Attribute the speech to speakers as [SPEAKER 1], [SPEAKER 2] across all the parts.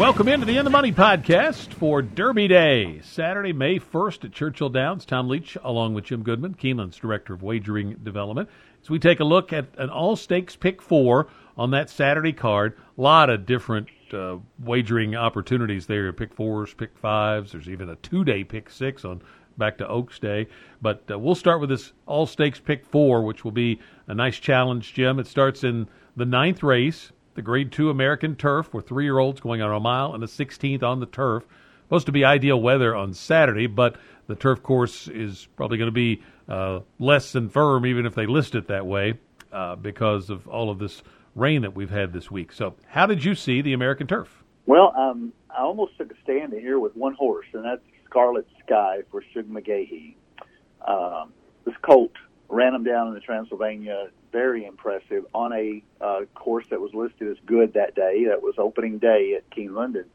[SPEAKER 1] Welcome into the In the Money podcast for Derby Day, Saturday, May 1st at Churchill Downs. Tom Leach, along with Jim Goodman, Keeneland's Director of Wagering Development. As we take a look at an all stakes pick four on that Saturday card, a lot of different uh, wagering opportunities there pick fours, pick fives. There's even a two day pick six on back to Oaks Day. But uh, we'll start with this all stakes pick four, which will be a nice challenge, Jim. It starts in the ninth race the Grade 2 American Turf for three year olds going on a mile and a 16th on the turf. Supposed to be ideal weather on Saturday, but the turf course is probably going to be uh, less than firm, even if they list it that way, uh, because of all of this rain that we've had this week. So, how did you see the American Turf?
[SPEAKER 2] Well, um, I almost took a stand here with one horse, and that's Scarlet Sky for Shug McGaughey. Um, this colt ran him down in the Transylvania very impressive on a uh, course that was listed as good that day. That was opening day at Keeneland, and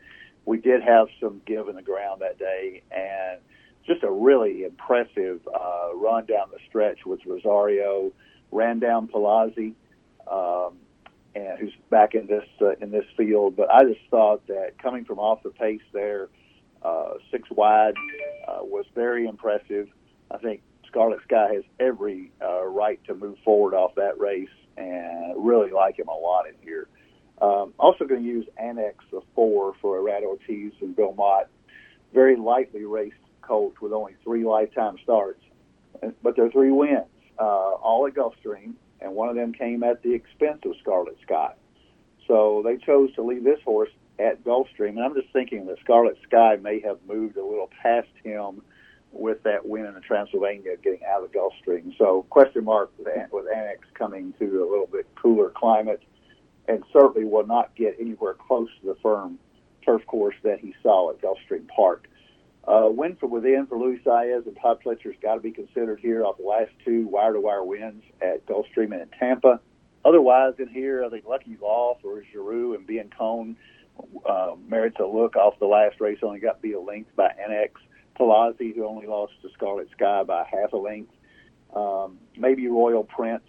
[SPEAKER 2] we did have some give in the ground that day, and just a really impressive uh, run down the stretch with Rosario, ran down Palazzi, um, and who's back in this uh, in this field. But I just thought that coming from off the pace there, uh, six wide, uh, was very impressive. I think Scarlet Sky has every uh, right to move forward off that race, and really like him a lot in here. Um, also going to use Annex four for Irad Ortiz and Bill Mott. Very lightly raced colt with only three lifetime starts, but they're three wins, uh, all at Gulfstream, and one of them came at the expense of Scarlet Sky. So they chose to leave this horse at Gulfstream, and I'm just thinking that Scarlet Sky may have moved a little past him with that win in Transylvania getting out of the Gulfstream. So question mark with, with Annex coming to a little bit cooler climate and certainly will not get anywhere close to the firm turf course that he saw at Gulfstream Park. Uh, win from within for Luis Saez and Todd Pletcher's got to be considered here off the last two wire-to-wire wins at Gulfstream and in Tampa. Otherwise, in here, I think Lucky Law for Giroux and Biancone uh, merits a look off the last race. Only got beat a length by Annex. Palazzi, who only lost to Scarlet Sky by half a length. Um, maybe Royal Prince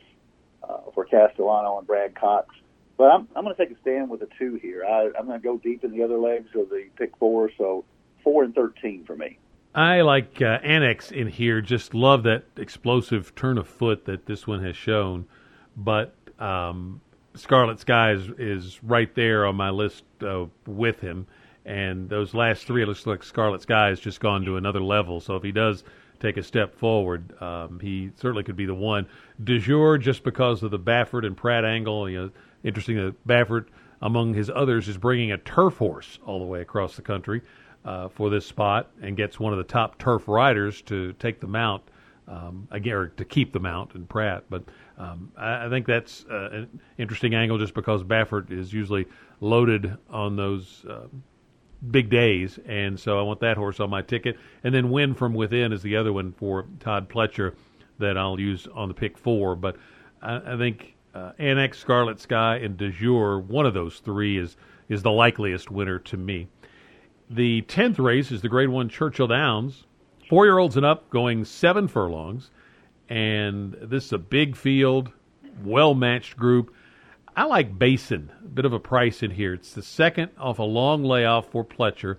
[SPEAKER 2] uh, for Castellano and Brad Cox. But I'm, I'm going to take a stand with a two here. I, I'm going to go deep in the other legs of the pick four, so four and 13 for me.
[SPEAKER 1] I like uh, Annex in here. Just love that explosive turn of foot that this one has shown. But um, Scarlet Sky is, is right there on my list uh, with him. And those last three, it looks like Scarlet Sky has just gone to another level. So if he does take a step forward, um, he certainly could be the one. De Jour, just because of the Baffert and Prat angle, you know, interesting that Baffert, among his others, is bringing a turf horse all the way across the country uh, for this spot and gets one of the top turf riders to take the mount. Um, again, or to keep the mount in Prat, but um, I, I, think that's uh, an interesting angle just because Baffert is usually loaded on those uh, big days, and so I want that horse on my ticket. And then Win from Within is the other one for Todd Pletcher that I'll use on the pick four. But I, I think uh, Annex, Scarlet Sky, and De Jour, one of those three is is the likeliest winner to me. The tenth race is the Grade One Churchill Downs, four year olds and up, going seven furlongs, and this is a big field, well matched group. I like Basin, a bit of a price in here. It's the second off a long layoff for Pletcher.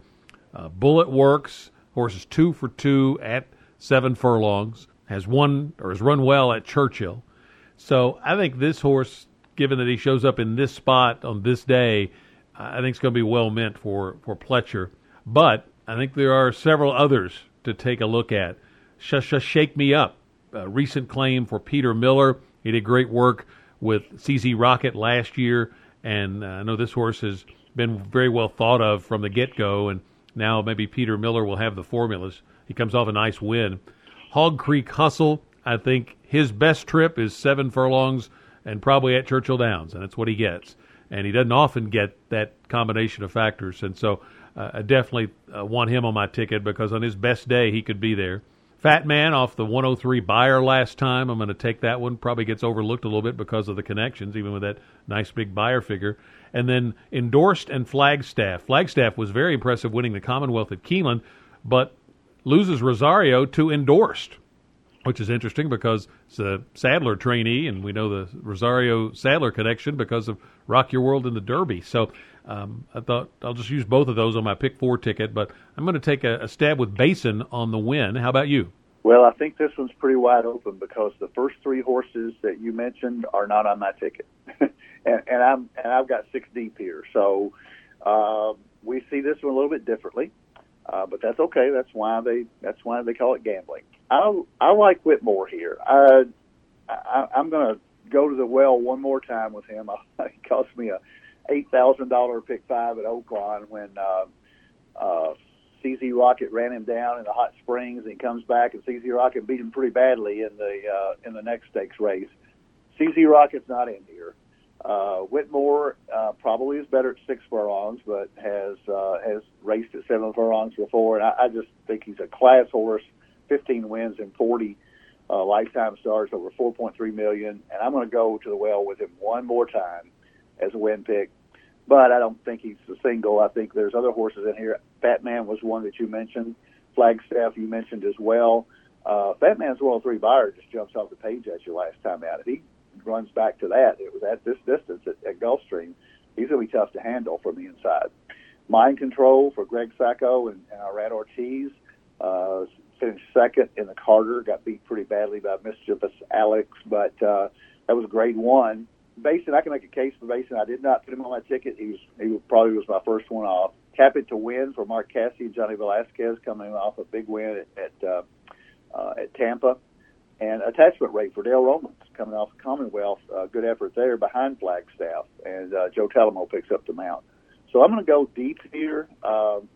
[SPEAKER 1] Uh, Bullet works, horse is two for two at seven furlongs, has won or has run well at Churchill. So I think this horse, given that he shows up in this spot on this day, I think it's going to be well meant for, for Pletcher. But I think there are several others to take a look at. Sh- sh- Shake Me Up, a recent claim for Peter Miller. He did great work with CZ Rocket last year, and uh, I know this horse has been very well thought of from the get go, and now maybe Peter Miller will have the formulas. He comes off a nice win. Hog Creek Hustle, I think his best trip is seven furlongs and probably at Churchill Downs, and that's what he gets. And he doesn't often get that combination of factors, and so uh, I definitely uh, want him on my ticket because on his best day he could be there. Fat Man off the 103 Beyer last time. I'm going to take that one. Probably gets overlooked a little bit because of the connections, even with that nice big Beyer figure. And then endorsed and Flagstaff. Flagstaff was very impressive winning the Commonwealth at Keeneland, but loses Rosario to endorsed. which is interesting because it's a Sadler trainee, and we know the Rosario Sadler connection because of Rock Your World in the Derby. So um, I thought I'll just use both of those on my pick four ticket, but I'm going to take a, a stab with Basin on the win. How about you?
[SPEAKER 2] Well, I think this one's pretty wide open because the first three horses that you mentioned are not on my ticket, and, and I'm and I've got six deep here. So uh, we see this one a little bit differently, uh, but that's okay. That's why they that's why they call it gambling. I I like Whitmore here. I, I I'm going to go to the well one more time with him. It cost me a eight thousand dollar pick five at Oaklawn when uh, uh, CZ Rocket ran him down in the hot springs, and he comes back and CZ Rocket beat him pretty badly in the uh, in the next stakes race. CZ Rocket's not in here. Uh, Whitmore uh, probably is better at six furlongs, but has uh, has raced at seven furlongs before, and I, I just think he's a class horse. 15 wins and 40 uh, lifetime stars over 4.3 million, and I'm going to go to the well with him one more time as a win pick. But I don't think he's a single. I think there's other horses in here. Fat Man was one that you mentioned. Flagstaff you mentioned as well. Uh, Fat Man's 103 Beyer just jumps off the page at you last time out. If he runs back to that, it was at this distance at, at Gulfstream. He's going to be tough to handle from the inside. Mind Control for Gregg Sacco and, and Irad Ortiz. Uh, finished second in the Carter. Got beat pretty badly by Mischievous Alex, but uh, that was grade one. Basin, I can make a case for Basin. I did not put him on my ticket. He was he probably was my first one off. It to win for Mark Casse and Johnny Velazquez coming off a big win at at, uh, uh, at Tampa, and attachment rate for Dale Romans coming off Commonwealth. Uh, good effort there behind Flagstaff, and uh, Joe Talamo picks up the mount. So I'm going to go deep here. Um,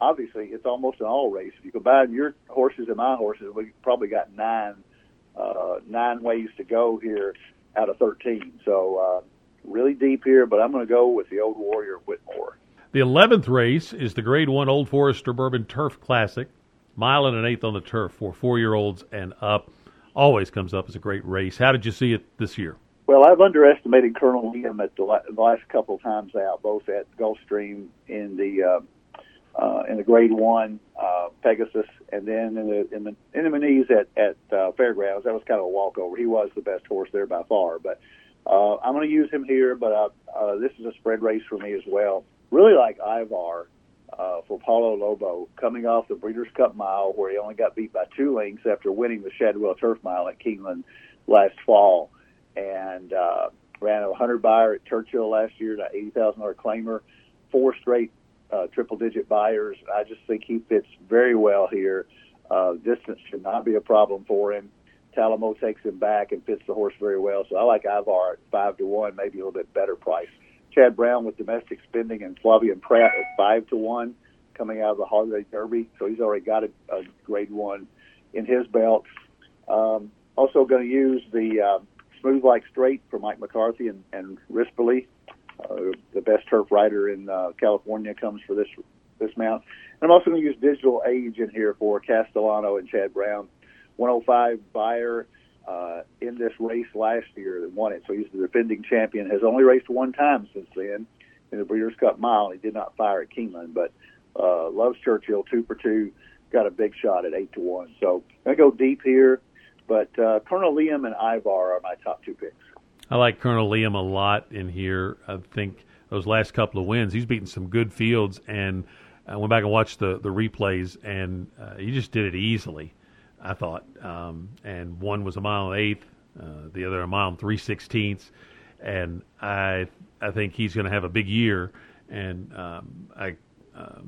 [SPEAKER 2] obviously it's almost an all race. If you combine your horses and my horses, we probably got nine uh, nine ways to go here out of thirteen. So uh, really deep here, but I'm going to go with the Old Warrior Whitmore.
[SPEAKER 1] The eleventh race is the Grade One Old Forester Bourbon Turf Classic, mile and an eighth on the turf for four year olds and up. Always comes up as a great race. How did you see it this year?
[SPEAKER 2] Well, I've underestimated Colonel Liam at the last couple of times out, both at Gulfstream in the uh, uh, in the Grade One uh, Pegasus, and then in the in the in the Muniz at at uh, Fairgrounds. That was kind of a walkover. He was the best horse there by far, but uh, I'm going to use him here. But uh, uh, this is a spread race for me as well. Really like Ivar uh, for Paulo Lobo coming off the Breeders' Cup Mile, where he only got beat by two lengths after winning the Shadwell Turf Mile at Keeneland last fall, and uh, ran a 100 Beyer at Churchill last year, that $80,000 claimer, four straight uh, triple digit Beyers. I just think he fits very well here. Uh, distance should not be a problem for him. Talamo takes him back and fits the horse very well. So I like Ivar at five to one, maybe a little bit better price. Chad Brown with domestic spending and Flavien Prat at five to one, coming out of the Hollywood Derby. So he's already got a, a grade one in his belt. Um, also going to use the uh, Smooth Like Strait for Mike McCarthy and, and Rispoli the best turf rider in uh, California comes for this this mount. And I'm also going to use Digital Age in here for Castellano and Chad Brown. 105 Beyer uh, in this race last year that won it, so he's the defending champion. Has only raced one time since then in the Breeders' Cup Mile. He did not fire at Keeneland, but uh, loves Churchill two for two. Got a big shot at eight to one. So I'm go deep here, but uh, Colonel Liam and Ivar are my top two picks.
[SPEAKER 1] I like Colonel Liam a lot in here. I think those last couple of wins, he's beaten some good fields, and I went back and watched the the replays, and uh, he just did it easily. I thought, um, and one was a mile and eighth, uh, the other a mile and three sixteenths, and I I think he's going to have a big year, and um, I. Uh,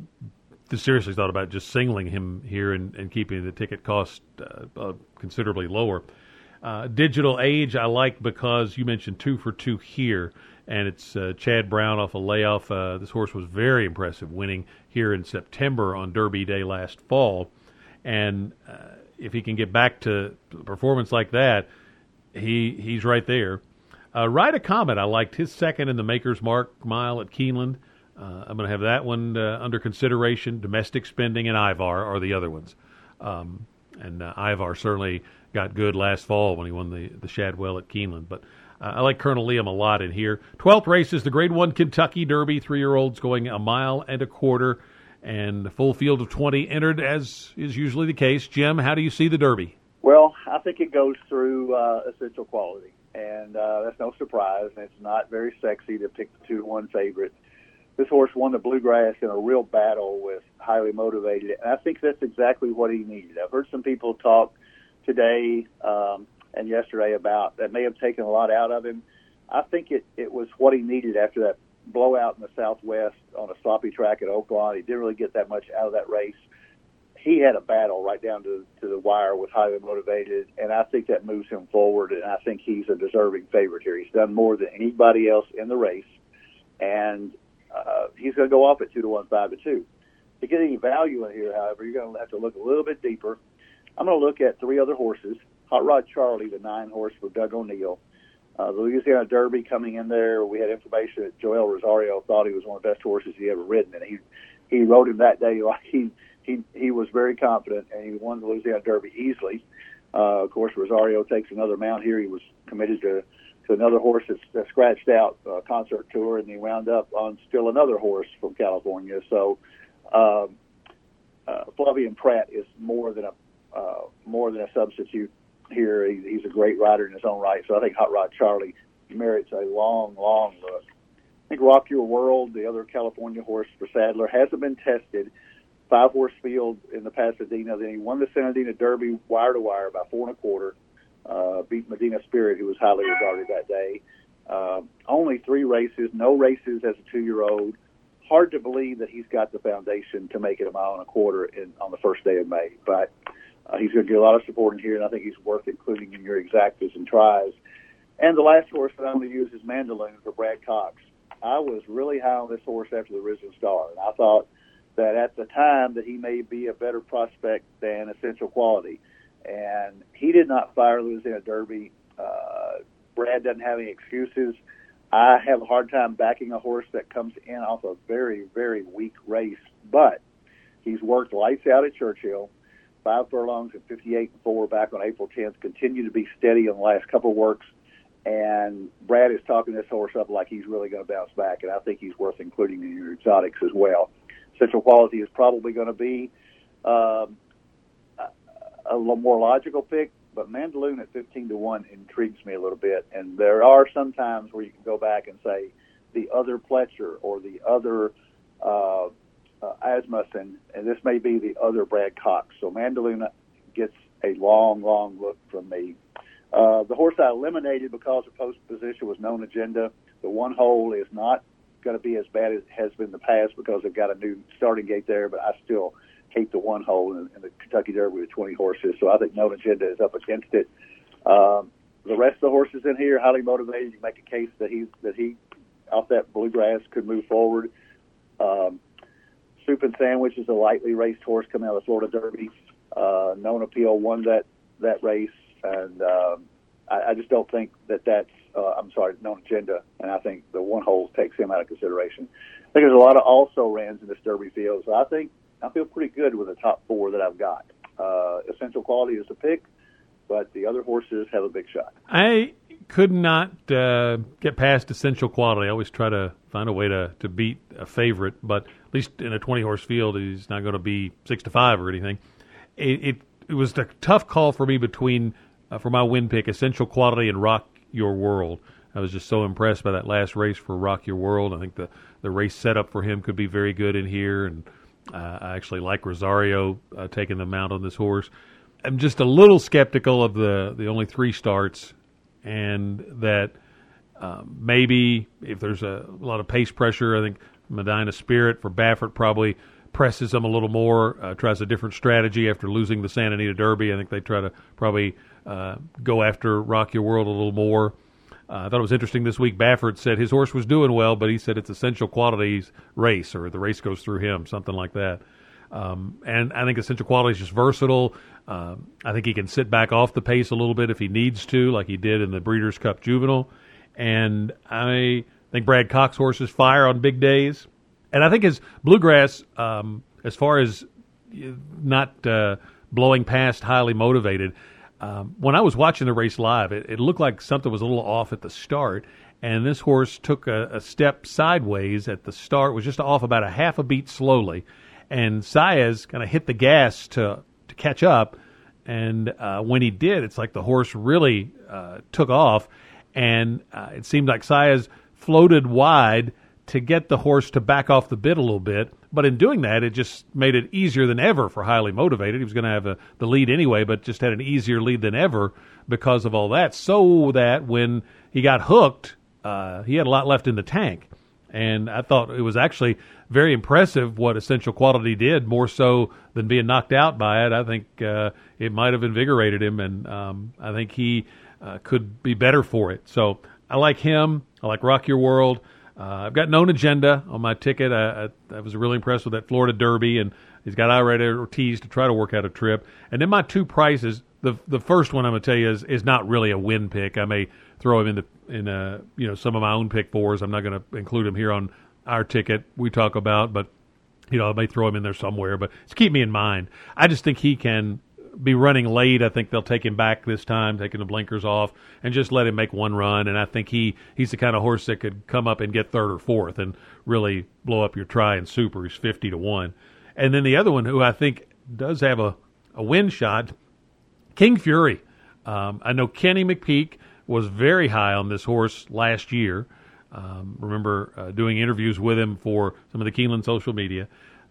[SPEAKER 1] seriously thought about just singling him here and, and keeping the ticket cost uh, uh, considerably lower. Uh, digital Age I like because you mentioned two for two here, and it's uh, Chad Brown off a layoff. Uh, this horse was very impressive, winning here in September on Derby Day last fall, and uh, if he can get back to performance like that, he he's right there. Uh, Ride a Comet, I liked his second in the Maker's Mark mile at Keeneland. Uh, I'm going to have that one uh, under consideration. Domestic spending and Ivar are the other ones. Um, and uh, Ivar certainly got good last fall when he won the, the Shadwell at Keeneland. But uh, I like Colonel Liam a lot in here. Twelfth race is the Grade One Kentucky Derby. Three year olds going a mile and a quarter, and full field of twenty entered, as is usually the case. Jim, how do you see the Derby?
[SPEAKER 2] Well, I think it goes through uh, essential quality, and uh, that's no surprise. And it's not very sexy to pick the two one favorite. This horse won the Bluegrass in a real battle with highly motivated, and I think that's exactly what he needed. I've heard some people talk today um, and yesterday about that may have taken a lot out of him. I think it it was what he needed after that blowout in the Southwest on a sloppy track at Oaklawn. He didn't really get that much out of that race he had a battle right down to, to the wire with highly motivated, and I think that moves him forward. And I think he's a deserving favorite here. He's done more than anybody else in the race, and uh, he's going to go off at two to one, five to two. To get any value in here, however, you're going to have to look a little bit deeper. I'm going to look at three other horses. Hot Rod Charlie, the nine horse for Doug O'Neill. Uh, the Louisiana Derby coming in there. We had information that Joel Rosario thought he was one of the best horses he ever ridden, and he he rode him that day like he he he was very confident and he won the Louisiana Derby easily. Uh, of course, Rosario takes another mount here. He was committed to to another horse that's, that scratched out uh, concert tour, and he wound up on still another horse from California. So, um, uh, Flavien Prat is more than a uh, more than a substitute here. He, he's a great rider in his own right. So I think Hot Rod Charlie merits a long, long look. I think Rock Your World, the other California horse for Sadler, hasn't been tested five horse field in the Pasadena. Then he won the Santa Anita Derby wire to wire by four and a quarter. Uh, beat Medina Spirit, who was highly regarded that day. Uh, only three races, no races as a two year old. Hard to believe that he's got the foundation to make it a mile and a quarter in, on the first day of May. But uh, he's going to get a lot of support in here, and I think he's worth including in your exactas and tries. And the last horse that I'm going to use is Mandaloun for Brad Cox. I was really high on this horse after the Risen Star, and I thought that at the time that he may be a better prospect than Essential Quality. And he did not fire Louisiana Derby. Uh, Brad doesn't have any excuses. I have a hard time backing a horse that comes in off a very, very weak race, but he's worked lights out at Churchill. Five furlongs and 58 and 4 back on April 10th. Continue to be steady on the last couple of works. And Brad is talking this horse up like he's really going to bounce back, and I think he's worth including in your exotics as well. Central Quality is probably going to be um, a, a more logical pick, but Mandaloun at 15 to 1 intrigues me a little bit. And there are some times where you can go back and say the other Pletcher or the other uh, uh, Asmussen, and this may be the other Brad Cox. So Mandaloun gets a long, long look from me. Uh, the horse I eliminated because of post position was known agenda. The one hole is not going to be as bad as it has been in the past because they've got a new starting gate there, but I still hate the one hole in, in the Kentucky Derby with 20 horses. So I think Known Agenda is up against it. Um, the rest of the horses in here highly motivated. You make a case that he that he off that bluegrass could move forward. Um, Soup and Sandwich is a lightly raced horse coming out of the Florida Derby. Uh, Known Appeal won that that race, and um, I, I just don't think that that's uh, I'm sorry, known agenda, and I think the one hole takes him out of consideration. I think there's a lot of also rans in this Derby field, so I think I feel pretty good with the top four that I've got. Uh, essential quality is a pick, but the other horses have a big shot.
[SPEAKER 1] I could not uh, get past essential quality. I always try to find a way to, to beat a favorite, but at least in a 20 horse field, he's not going to be six to five or anything. It, it, it was a tough call for me between uh, for my win pick, essential quality and rock your World. I was just so impressed by that last race for Rock Your World. I think the the race setup for him could be very good in here, and uh, I actually like Rosario uh, taking the mount on this horse. I'm just a little skeptical of the the only three starts, and that um, maybe if there's a, a, lot of pace pressure, I think Medina Spirit for Baffert probably presses them a little more, uh, tries a different strategy after losing the Santa Anita Derby. I think they try to probably uh, go after Rock Your World a little more. Uh, I thought it was interesting this week. Baffert said his horse was doing well, but he said it's essential qualities race, or the race goes through him, something like that. Um, and I think essential quality is just versatile. Uh, I think he can sit back off the pace a little bit if he needs to, like he did in the Breeders' Cup Juvenile. And I think Brad Cox horses fire on big days. And I think his bluegrass, um, as far as not uh, blowing past highly motivated, um, when I was watching the race live, it, it, looked like something was a little off at the start, and this horse took a, a, step sideways at the start, was just off about a half a beat slowly, and Saez kind of hit the gas to to catch up, And uh, when he did, it's like the horse really uh, took off, and uh, it seemed like Saez floated wide to get the horse to back off the bit a little bit. But in doing that, it just made it easier than ever for highly motivated. He was going to have a, the lead anyway, but just had an easier lead than ever because of all that. So that when he got hooked, uh, he had a lot left in the tank. And I thought it was actually very impressive what Essential Quality did, more so than being knocked out by it. I think uh, it might have invigorated him, and um, I think he uh, could be better for it. So I like him. I like Rock Your World. Uh, I've got known agenda on my ticket. I, I, I, was really impressed with that Florida Derby, and he's got Irad Ortiz to try to work out a trip. And then my two prices. The the first one I'm going to tell you is is not really a win pick. I may throw him in the in a, you know some of my own pick fours. I'm not going to include him here on our ticket we talk about, but you know I may throw him in there somewhere. But just keep me in mind. I just think he can be running late. I think they'll take him back this time, taking the blinkers off, and just let him make one run. And I think he he's the kind of horse that could come up and get third or fourth and really blow up your try and super. He's fifty to one. And then the other one, who I think does have a a win shot, King Fury. Um, I know Kenny McPeek was very high on this horse last year. Um, remember uh, doing interviews with him for some of the Keeneland social media.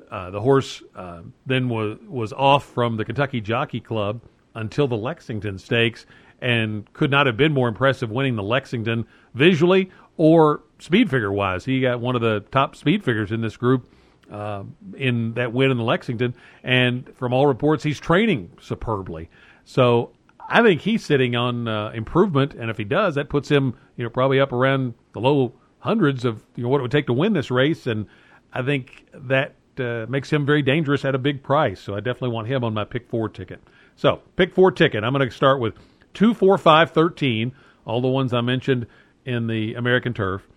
[SPEAKER 1] Uh, the horse uh, then was was off from the Kentucky Jockey Club until the Lexington Stakes, and could not have been more impressive winning the Lexington visually or speed figure wise. He got one of the top speed figures in this group uh, in that win in the Lexington, and from all reports, he's training superbly. So I think he's sitting on uh, improvement, and if he does, that puts him, you know, probably up around the low hundreds of you know what it would take to win this race, and I think that uh, makes him very dangerous at a big price. So I definitely want him on my pick four ticket. So pick four ticket. I'm going to start with two, four, five, thirteen. All the ones I mentioned in the American Turf.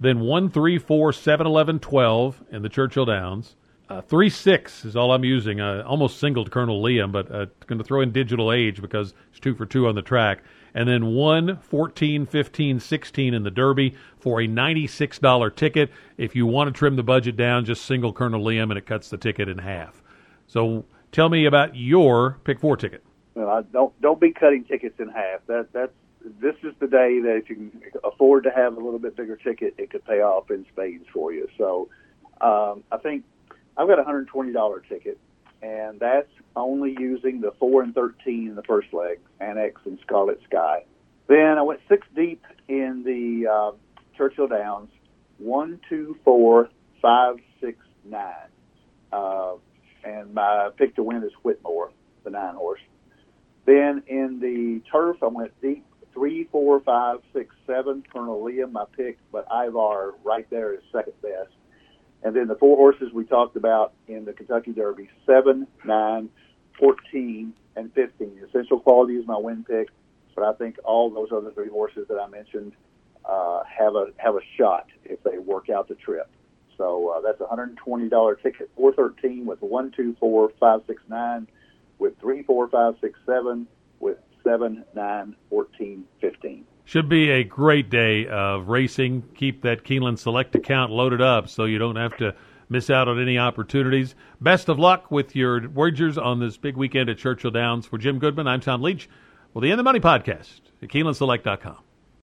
[SPEAKER 1] Then one, three, four, seven, eleven, twelve in the Churchill Downs. Uh, three six is all I'm using. I almost singled Colonel Liam, but uh, going to throw in Digital Age because it's two for two on the track and then 1, 14, 15, 16 in the Derby for a $96 ticket. If you want to trim the budget down, just single Colonel Liam and it cuts the ticket in half. So tell me about your pick four ticket.
[SPEAKER 2] Well, I don't don't be cutting tickets in half. That that's this is the day that if you can afford to have a little bit bigger ticket, it could pay off in spades for you. So um, I think I've got a hundred twenty dollar ticket, and that's only using the 4 and 13 in the first leg, Annex and Scarlet Sky. Then I went six deep in the uh, Churchill Downs, one, two, four, five, six, nine. Uh, and my pick to win is Whitmore, the nine horse. Then in the turf, I went deep three, four, five, six, seven. Colonel Liam, my pick, but Ivar right there is second best. And then the four horses we talked about in the Kentucky Derby, seven, nine, 14, and 15. Essential Quality is my win pick, but I think all those other three horses that I mentioned uh, have a have a shot if they work out the trip. So uh, that's a $120 ticket, 413 with one, two, four, five, six, nine, with three, four, five, six, seven, with seven, nine, 14, 15.
[SPEAKER 1] Should be a great day of racing. Keep that Keeneland Select account loaded up so you don't have to miss out on any opportunities. Best of luck with your wagers on this big weekend at Churchill Downs. For Jim Goodman, I'm Tom Leach. Well, the In the Money podcast at KeenelandSelect.com.